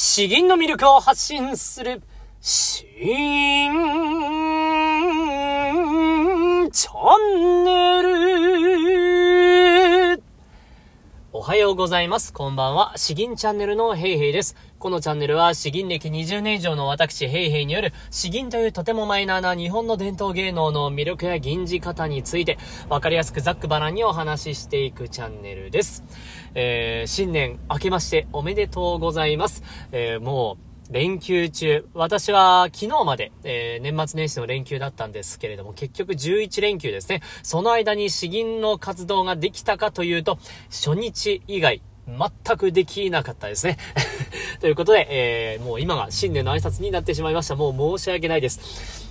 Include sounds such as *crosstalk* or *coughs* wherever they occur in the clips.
詩吟の魅力を発信する、詩吟チャンネル。おはようございます。こんばんは。詩吟チャンネルのヘイヘイです。このチャンネルは詩吟歴20年以上の私ヘイヘイによる詩吟というとてもマイナーな日本の伝統芸能の魅力や吟じ方についてわかりやすくざっくばらんにお話ししていくチャンネルです。えー、新年明けましておめでとうございます。えー、もう、連休中、私は昨日まで、えー、年末年始の連休だったんですけれども、結局11連休ですね。その間に詩吟の活動ができたかというと、初日以外、全くできなかったですね。*laughs* ということで、えー、もう今が新年の挨拶になってしまいました。もう申し訳ないです。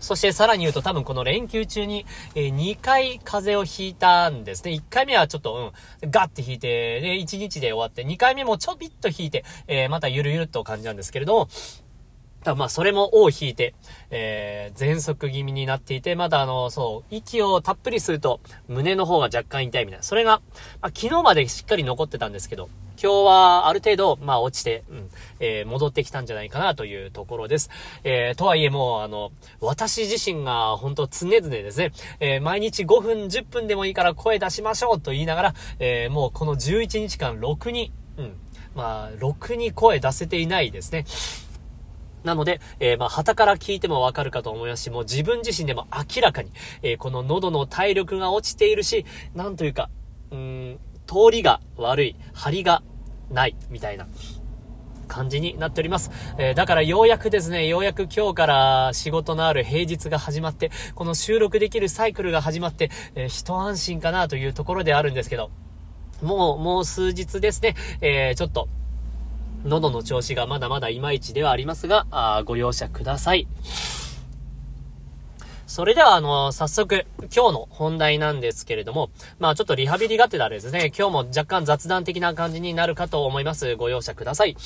そしてさらに言うと多分この連休中に、えー、2回風邪をひいたんですね。1回目はちょっと、うん、ガッてひいて、で、1日で終わって、2回目もちょびっとひいて、えー、またゆるゆるっと感じなんですけれども、だまあ、それも尾を引いて、えー、喘息気味になっていて、まだあの、そう、息をたっぷりすると、胸の方が若干痛いみたいな。それが、まあ、昨日までしっかり残ってたんですけど、今日はある程度、まあ落ちて、うん、えー、戻ってきたんじゃないかなというところです。えー、とはいえもう、あの、私自身が本当常々ですね、えー、毎日5分、10分でもいいから声出しましょうと言いながら、えー、もうこの11日間、ろくに、うん、まあ、ろくに声出せていないですね。なので、えー、まあ、旗から聞いてもわかるかと思いますし、もう自分自身でも明らかに、えー、この喉の体力が落ちているし、なんというか、うん、通りが悪い、張りがない、みたいな。感じになっております。えー、だからようやくですね、ようやく今日から仕事のある平日が始まって、この収録できるサイクルが始まって、えー、一安心かなというところであるんですけど、もう、もう数日ですね、えー、ちょっと、喉の調子がまだまだいまいちではありますが、あご容赦ください。それでは、あの、早速、今日の本題なんですけれども、まあちょっとリハビリがてらですね、今日も若干雑談的な感じになるかと思います。ご容赦ください。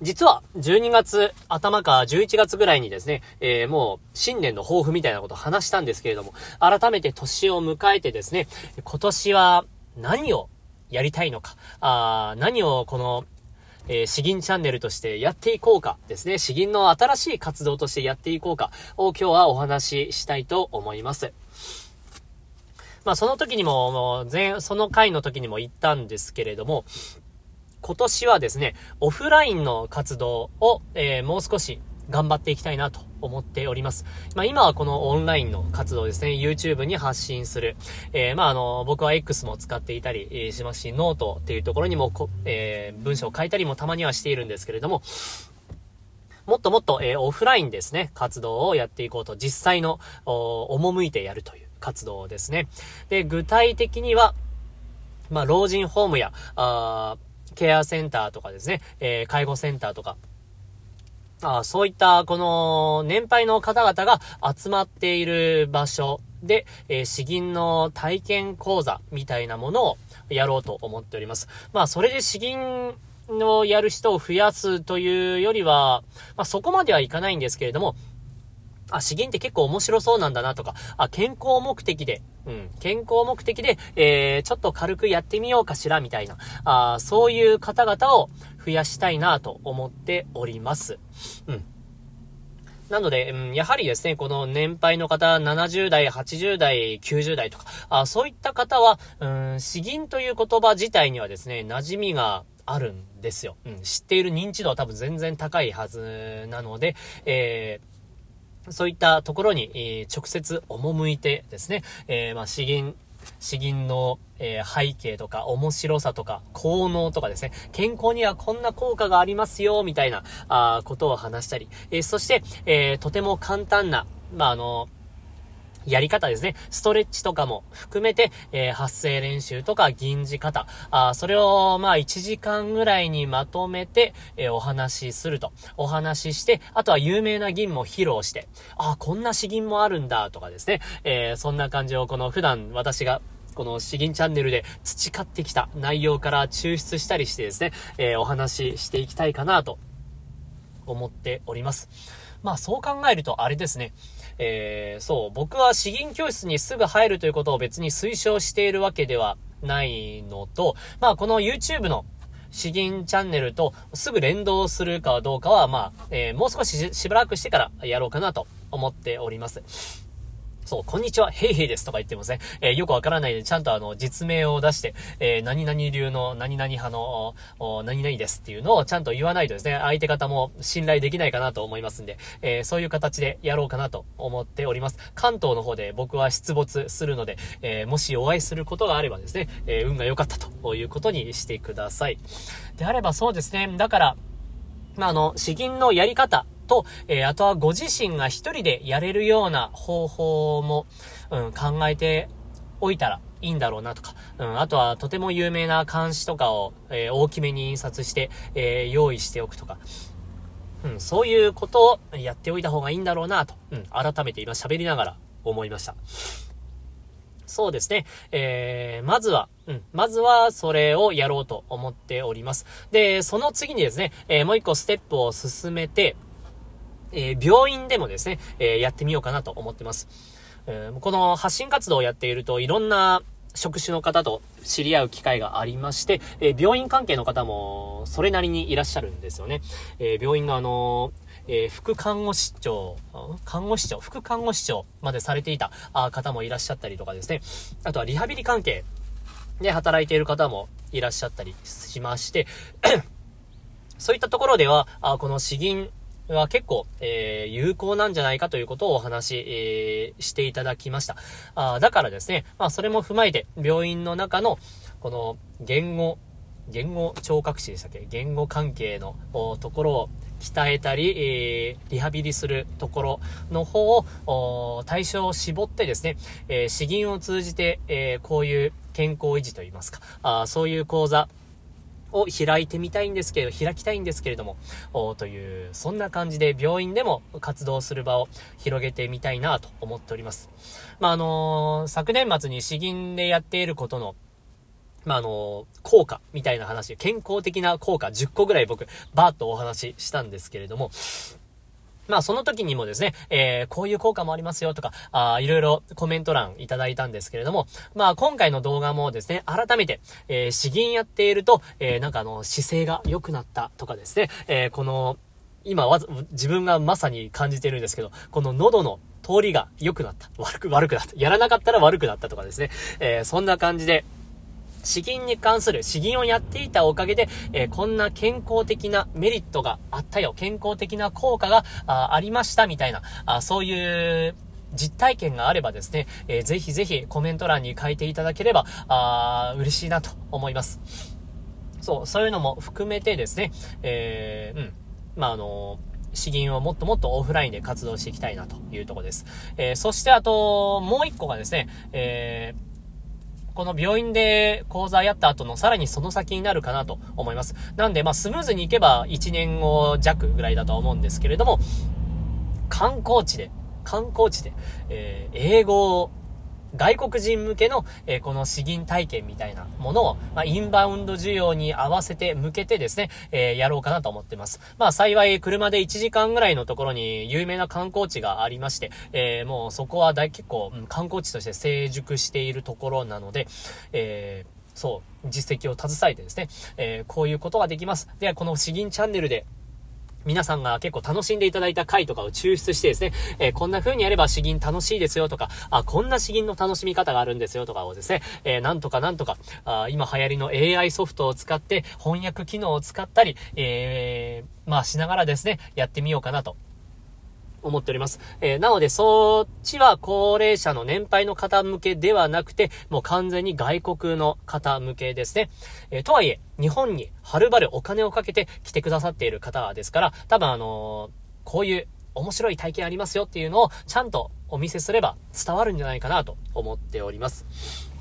実は、12月頭か11月ぐらいにですね、えー、もう、新年の抱負みたいなことを話したんですけれども、改めて年を迎えてですね、今年は何をやりたいのか、あ何をこのえー、詩吟チャンネルとしてやっていこうかですね。詩吟の新しい活動としてやっていこうかを今日はお話ししたいと思います。まあその時にも、もう前、その回の時にも言ったんですけれども、今年はですね、オフラインの活動を、えー、もう少し頑張っていきたいなと思っております。まあ今はこのオンラインの活動ですね、YouTube に発信する。えー、まああの、僕は X も使っていたりしますし、ノートっていうところにもこ、えー、文章を書いたりもたまにはしているんですけれども、もっともっと、えー、オフラインですね、活動をやっていこうと、実際の、お赴いてやるという活動ですね。で、具体的には、まあ、老人ホームや、あケアセンターとかですね、えー、介護センターとか、あそういった、この、年配の方々が集まっている場所で、えー、詩吟の体験講座みたいなものをやろうと思っております。まあ、それで詩吟をやる人を増やすというよりは、まあ、そこまではいかないんですけれども、あ、詩吟って結構面白そうなんだなとか、あ、健康目的で、うん、健康目的で、えー、ちょっと軽くやってみようかしら、みたいな、あそういう方々を増やしたいなと思っております。うん。なので、うん、やはりですね、この年配の方、70代、80代、90代とか、あそういった方は、うん、詩吟という言葉自体にはですね、馴染みがあるんですよ。うん、知っている認知度は多分全然高いはずなので、えーそういったところに、えー、直接赴いてですね、えー、まあ、詩吟、詩吟の、えー、背景とか面白さとか効能とかですね、健康にはこんな効果がありますよ、みたいな、あことを話したり、えそして、えとても簡単な、まあ、あの、やり方ですね。ストレッチとかも含めて、えー、発声練習とか銀字方、あそれを、まあ、1時間ぐらいにまとめて、えー、お話しすると。お話しして、あとは有名な銀も披露して、あ、こんな詩銀もあるんだ、とかですね。えー、そんな感じを、この普段私がこの詩吟チャンネルで培ってきた内容から抽出したりしてですね、えー、お話ししていきたいかなと思っております。まあそう考えるとあれですね。えー、そう、僕は詩吟教室にすぐ入るということを別に推奨しているわけではないのと、まあこの YouTube の詩吟チャンネルとすぐ連動するかどうかは、まあ、えー、もう少ししばらくしてからやろうかなと思っております。そう、こんにちは、ヘイヘイですとか言ってますね。えー、よくわからないで、ちゃんとあの、実名を出して、えー、何々流の何々派の、何々ですっていうのをちゃんと言わないとですね、相手方も信頼できないかなと思いますんで、えー、そういう形でやろうかなと思っております。関東の方で僕は出没するので、えもしお会いすることがあればですね、え運が良かったということにしてください。であればそうですね、だから、まあ、あの、詩吟のやり方、と、えー、あとはご自身が一人でやれるような方法も、うん、考えておいたらいいんだろうなとか、うん、あとはとても有名な漢詩とかを、えー、大きめに印刷して、えー、用意しておくとか、うん、そういうことをやっておいた方がいいんだろうなと、うん、改めて今喋りながら思いました。そうですね。えー、まずは、うん、まずはそれをやろうと思っております。で、その次にですね、えー、もう一個ステップを進めて、えー、病院でもですね、えー、やってみようかなと思ってます。えー、この発信活動をやっていると、いろんな職種の方と知り合う機会がありまして、え病院関係の方もそれなりにいらっしゃるんですよね。え病院があのえ副看護師長、看護師長、副看護師長までされていた方もいらっしゃったりとかですね。あとはリハビリ関係で働いている方もいらっしゃったりしまして、*clears throat* そういったところでは、あこの詩吟は結構、えー、有効なんじゃないかということをお話、えー、していただきました。あだからですね、まあそれも踏まえて、病院の中の、この言語、言語聴覚士でしたっけ？言語関係のところを鍛えたり、えー、リハビリするところの方を、対象を絞ってですね、えー、詩吟を通じて、えー、こういう健康維持といいますか、あそういう講座、を開いてみたいんですけど、開きたいんですけれども、おという、そんな感じで病院でも活動する場を広げてみたいなと思っております。まあ、あのー、昨年末に詩吟でやっていることの、まあ、あの、効果みたいな話、健康的な効果10個ぐらい僕、バーッとお話ししたんですけれども、まあその時にもですね、えー、こういう効果もありますよとか、あいろいろコメント欄いただいたんですけれども、まあ今回の動画もですね、改めて、えー、詩吟やっていると、えー、なんかあの、姿勢が良くなったとかですね、えー、この、今わず、自分がまさに感じてるんですけど、この喉の通りが良くなった。悪く、悪くなった。やらなかったら悪くなったとかですね。えー、そんな感じで、詩吟に関する詩吟をやっていたおかげで、えー、こんな健康的なメリットがあったよ、健康的な効果がありましたみたいな、あそういう実体験があればですね、えー、ぜひぜひコメント欄に書いていただければ、あ嬉しいなと思います。そう、そういうのも含めてですね、えー、うん。まあ、あの詩吟をもっともっとオフラインで活動していきたいなというところです。えー、そしてあと、もう一個がですね、えーこの病院で講座やった後のさらにその先になるかなと思います。なんで、まあ、スムーズに行けば1年後弱ぐらいだと思うんですけれども、観光地で、観光地で、えー、英語を外国人向けの、えー、この詩吟体験みたいなものを、まあ、インバウンド需要に合わせて向けてですね、えー、やろうかなと思ってます。まあ、幸い車で1時間ぐらいのところに有名な観光地がありまして、えー、もうそこは大結構、うん、観光地として成熟しているところなので、えそう、実績を携えてですね、えこういうことができます。では、この詩吟チャンネルで皆さんが結構楽しんでいただいた回とかを抽出してですね、えー、こんな風にやれば詩吟楽しいですよとか、あ、こんな詩吟の楽しみ方があるんですよとかをですね、えー、なんとかなんとか、あ今流行りの AI ソフトを使って翻訳機能を使ったり、えー、まあしながらですね、やってみようかなと。思っております。えー、なので、そっちは高齢者の年配の方向けではなくて、もう完全に外国の方向けですね。えー、とはいえ、日本にはるばるお金をかけて来てくださっている方ですから、多分あのー、こういう面白い体験ありますよっていうのをちゃんとお見せすれば伝わるんじゃないかなと思っております。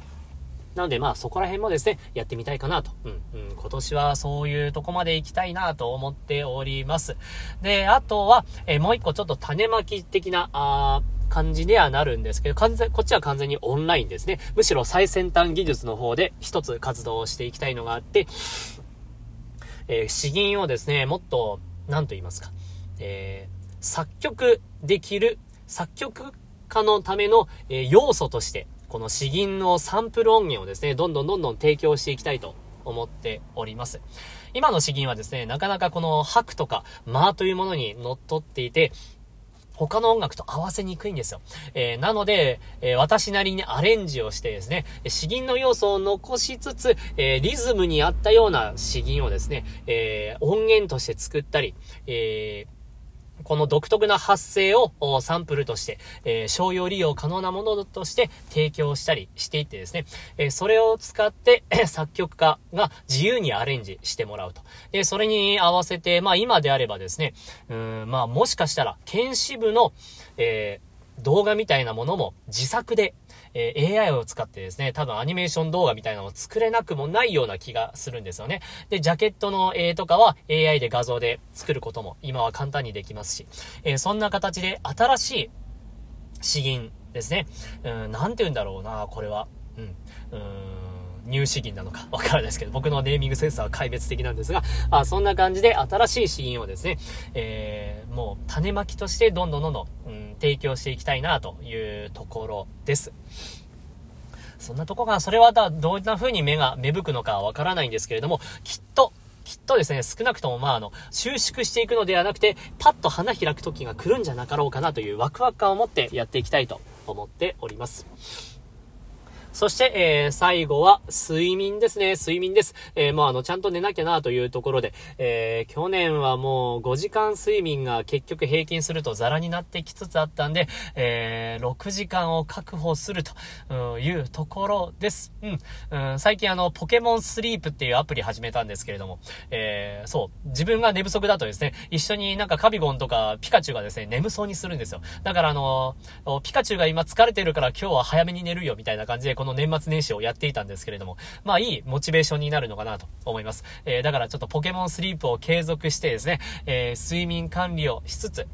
なのでまあそこら辺もですね、やってみたいかなと。うん、うん、今年はそういうとこまで行きたいなと思っております。で、あとは、えもう一個ちょっと種まき的な、あ感じにはなるんですけど、完全、こっちは完全にオンラインですね。むしろ最先端技術の方で一つ活動をしていきたいのがあって、えー、詩吟をですね、もっと、何と言いますか、えー、作曲できる、作曲家のための、えー、要素として、この詩吟のサンプル音源をですね、どんどんどんどん提供していきたいと思っております。今の詩吟はですね、なかなかこの拍とか間というものに乗っ取っていて、他の音楽と合わせにくいんですよ。えー、なので、えー、私なりにアレンジをしてですね、詩吟の要素を残しつつ、えー、リズムに合ったような詩吟をですね、え音源として作ったり、えーこの独特な発声をサンプルとして、えー、商用利用可能なものとして提供したりしていってですね、えー、それを使って作曲家が自由にアレンジしてもらうと。で、それに合わせて、まあ今であればですね、うん、まあもしかしたら、検視部の、えー、動画みたいなものも自作でえー、AI を使ってですね、多分アニメーション動画みたいなのを作れなくもないような気がするんですよね。で、ジャケットの絵とかは AI で画像で作ることも今は簡単にできますし、えー、そんな形で新しい詩吟ですね。うん、なんて言うんだろうな、これは。うん。うん入資銀なのか *laughs* わからないですけど、僕のネーミングセンスは壊滅的なんですが、あそんな感じで新しい資金をですね、えー、もう種まきとしてどんどんどんどん、うん、提供していきたいなというところです。そんなとこが、それはだ、どんな風に目が、芽吹くのかわからないんですけれども、きっと、きっとですね、少なくともまああの、収縮していくのではなくて、パッと花開く時が来るんじゃなかろうかなというワクワク感を持ってやっていきたいと思っております。そして、えー、最後は睡眠ですね。睡眠です。えー、もうあの、ちゃんと寝なきゃなというところで、えー、去年はもう5時間睡眠が結局平均するとザラになってきつつあったんで、えー、6時間を確保するというところです。うん。うん、最近あの、ポケモンスリープっていうアプリ始めたんですけれども、えー、そう、自分が寝不足だとですね、一緒になんかカビゴンとかピカチュウがですね、眠そうにするんですよ。だからあの、ピカチュウが今疲れてるから今日は早めに寝るよみたいな感じで、このの年末年始をやっていたんですけれども、まあいいモチベーションになるのかなと思います。えー、だからちょっとポケモンスリープを継続してですね、えー、睡眠管理をしつつ、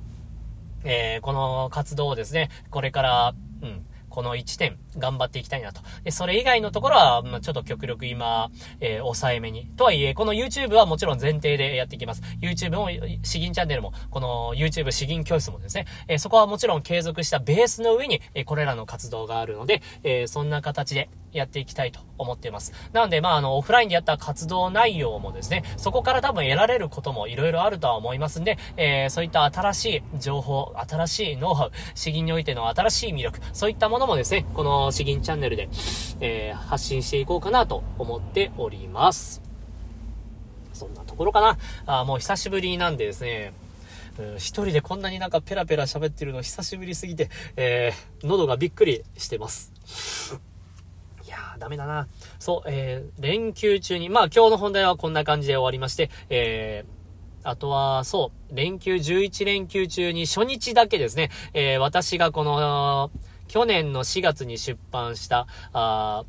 えー、この活動をですね、これから、うん、この1点頑張っていきたいなと。で、それ以外のところは、まあ、ちょっと極力今、えー、抑えめに。とはいえ、この YouTube はもちろん前提でやっていきます。YouTube も、詩吟チャンネルも、この YouTube 詩吟教室もですね、えー、そこはもちろん継続したベースの上に、えー、これらの活動があるので、えそんな形でやっていきたいと思っています。なので、まあ、あの、オフラインでやった活動内容もですね、そこから多分得られることも色々あるとは思いますんで、えそういった新しい情報、新しいノウハウ、詩吟においての新しい魅力、そういったものもですね、この詩吟チャンネルで、えー、発信していこうかなと思っております。そんなところかな。あもう久しぶりなんでですね、一人でこんなになんかペラペラ喋ってるの久しぶりすぎて、えー、喉がびっくりしてます。いやー、ダメだな。そう、えー、連休中に、まあ今日の本題はこんな感じで終わりまして、えー、あとは、そう、連休、11連休中に初日だけですね、えー、私がこの、去年の4月に出版した、あ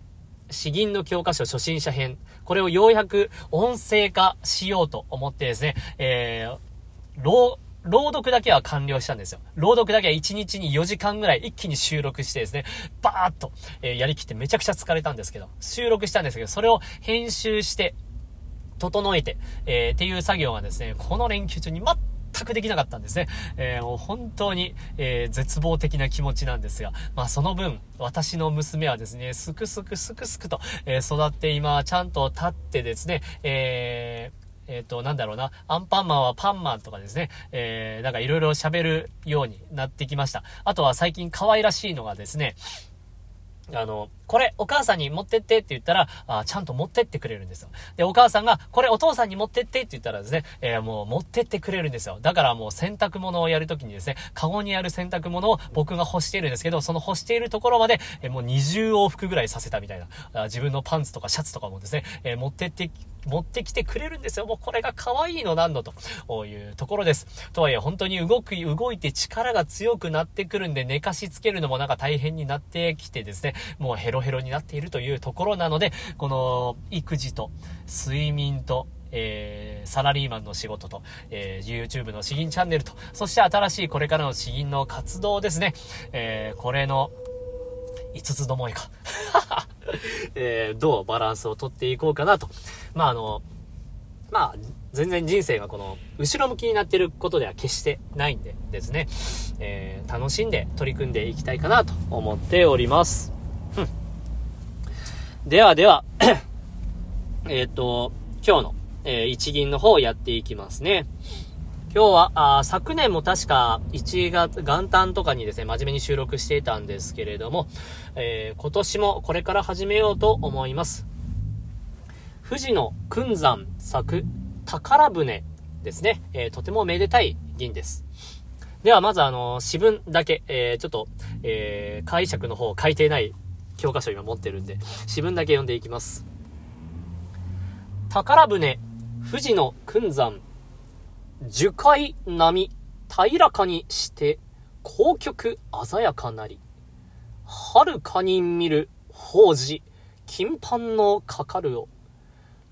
詩吟の教科書初心者編。これをようやく音声化しようと思ってですね、えー、朗、朗読だけは完了したんですよ。朗読だけは1日に4時間ぐらい一気に収録してですね、バーっと、えー、やりきってめちゃくちゃ疲れたんですけど、収録したんですけど、それを編集して、整えて、えー、っていう作業がですね、この連休中に全全くできなかったんですね。えー、もう本当に、えー、絶望的な気持ちなんですが、まあその分、私の娘はですね、すくすくすくすくと、えー、育って今、ちゃんと立ってですね、えー、えっ、と、なんだろうな、アンパンマンはパンマンとかですね、えー、なんかいろいろ喋るようになってきました。あとは最近可愛らしいのがですね、あの、これお母さんに持ってってって言ったら、あちゃんと持ってってくれるんですよ。で、お母さんが、これお父さんに持ってってって言ったらですね、えー、もう持ってってくれるんですよ。だからもう洗濯物をやるときにですね、カゴにある洗濯物を僕が干しているんですけど、その干しているところまで、えー、もう20往復ぐらいさせたみたいな、あ自分のパンツとかシャツとかもですね、えー、持ってって持ってきてくれるんですよ。もうこれが可愛いのなんのというところです。とはいえ本当に動く、動いて力が強くなってくるんで寝かしつけるのもなんか大変になってきてですね、もうヘロヘロになっているというところなので、この育児と睡眠とえー、サラリーマンの仕事と、えー、YouTube の詩吟チャンネルと、そして新しいこれからの詩吟の活動ですね。えー、これの5つどもえか。*laughs* え、どうバランスをとっていこうかなと。まあ、あの、まあ、全然人生がこの、後ろ向きになってることでは決してないんでですね、え、楽しんで取り組んでいきたいかなと思っております。ではでは、*coughs* えっ、と、今日の、えー、一銀の方をやっていきますね。今日は、あ昨年も確か1月、元旦とかにですね、真面目に収録していたんですけれども、えー、今年もこれから始めようと思います。富士の訓山作宝船ですね。えー、とてもめでたい銀です。では、まずあの、詩文だけ、えー、ちょっと、えー、解釈の方を書いてない教科書今持ってるんで、詩文だけ読んでいきます。宝船、富士の訓山樹海波、平らかにして、光極鮮やかなり。遥かに見る、宝寺、金盤のかかるを。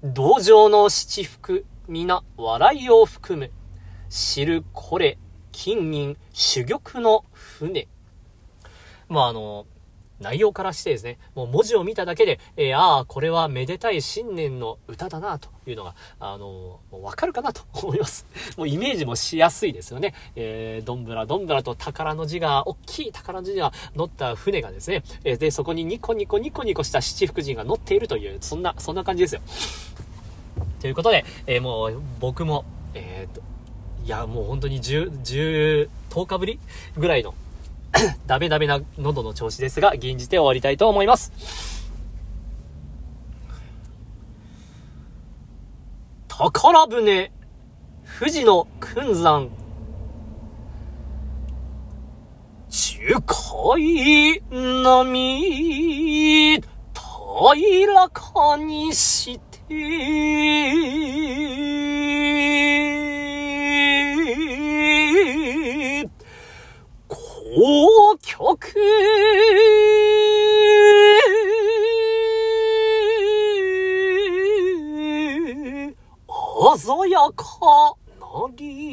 道場の七福、皆、笑いを含む。知るこれ、金銀、珠玉の船。まあ、あの、内容からしてですね、もう文字を見ただけで、えー、ああ、これはめでたい新年の歌だな、というのが、あのー、わかるかなと思います。*laughs* もうイメージもしやすいですよね。えー、どんぶらどんぶらと宝の字が、大きい宝の字が乗った船がですね、えー、で、そこにニコニコニコニコした七福神が乗っているという、そんな、そんな感じですよ。ということで、えー、もう僕も、えー、と、いや、もう本当に10、10、10日ぶりぐらいの *coughs* ダメダメな喉の調子ですが、銀じて終わりたいと思います。宝船、富士の訓山、中海波、平らかにして、なり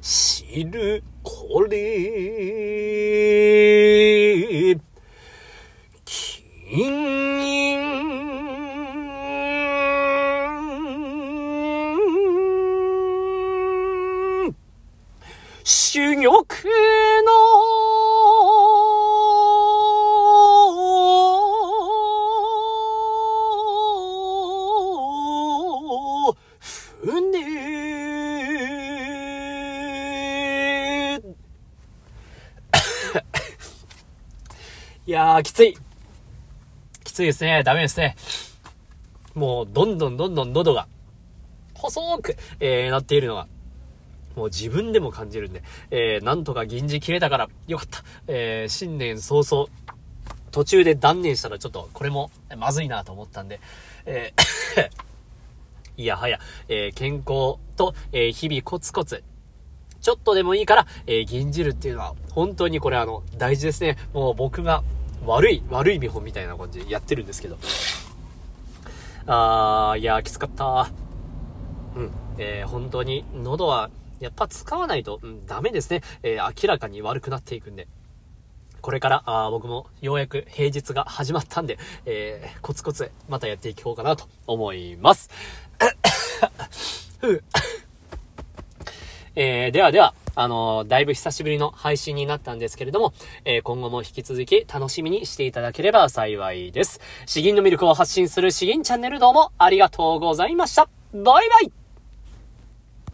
知る。いやー、きつい。きついですね。ダメですね。もう、どんどんどんどん喉が、細く、えー、なっているのが、もう自分でも感じるんで、えー、なんとか銀次切れたから、よかった。えー、新年早々、途中で断念したらちょっと、これも、まずいなと思ったんで、えー *laughs* いやはや、えー、健康と、えー、日々コツコツ、ちょっとでもいいから、えー、銀じるっていうのは、本当にこれあの、大事ですね。もう僕が、悪い、悪い見本みたいな感じでやってるんですけど。あー、いやきつかったうん。えー、本当に、喉は、やっぱ使わないと、うん、ダメですね。えー、明らかに悪くなっていくんで。これから、あ僕もようやく平日が始まったんで、えー、コツコツまたやっていこうかなと思います。*coughs* ふう。えー、ではでは、あの、だいぶ久しぶりの配信になったんですけれども、えー、今後も引き続き楽しみにしていただければ幸いです。詩吟の魅力を発信する詩吟チャンネルどうもありがとうございました。バイバイ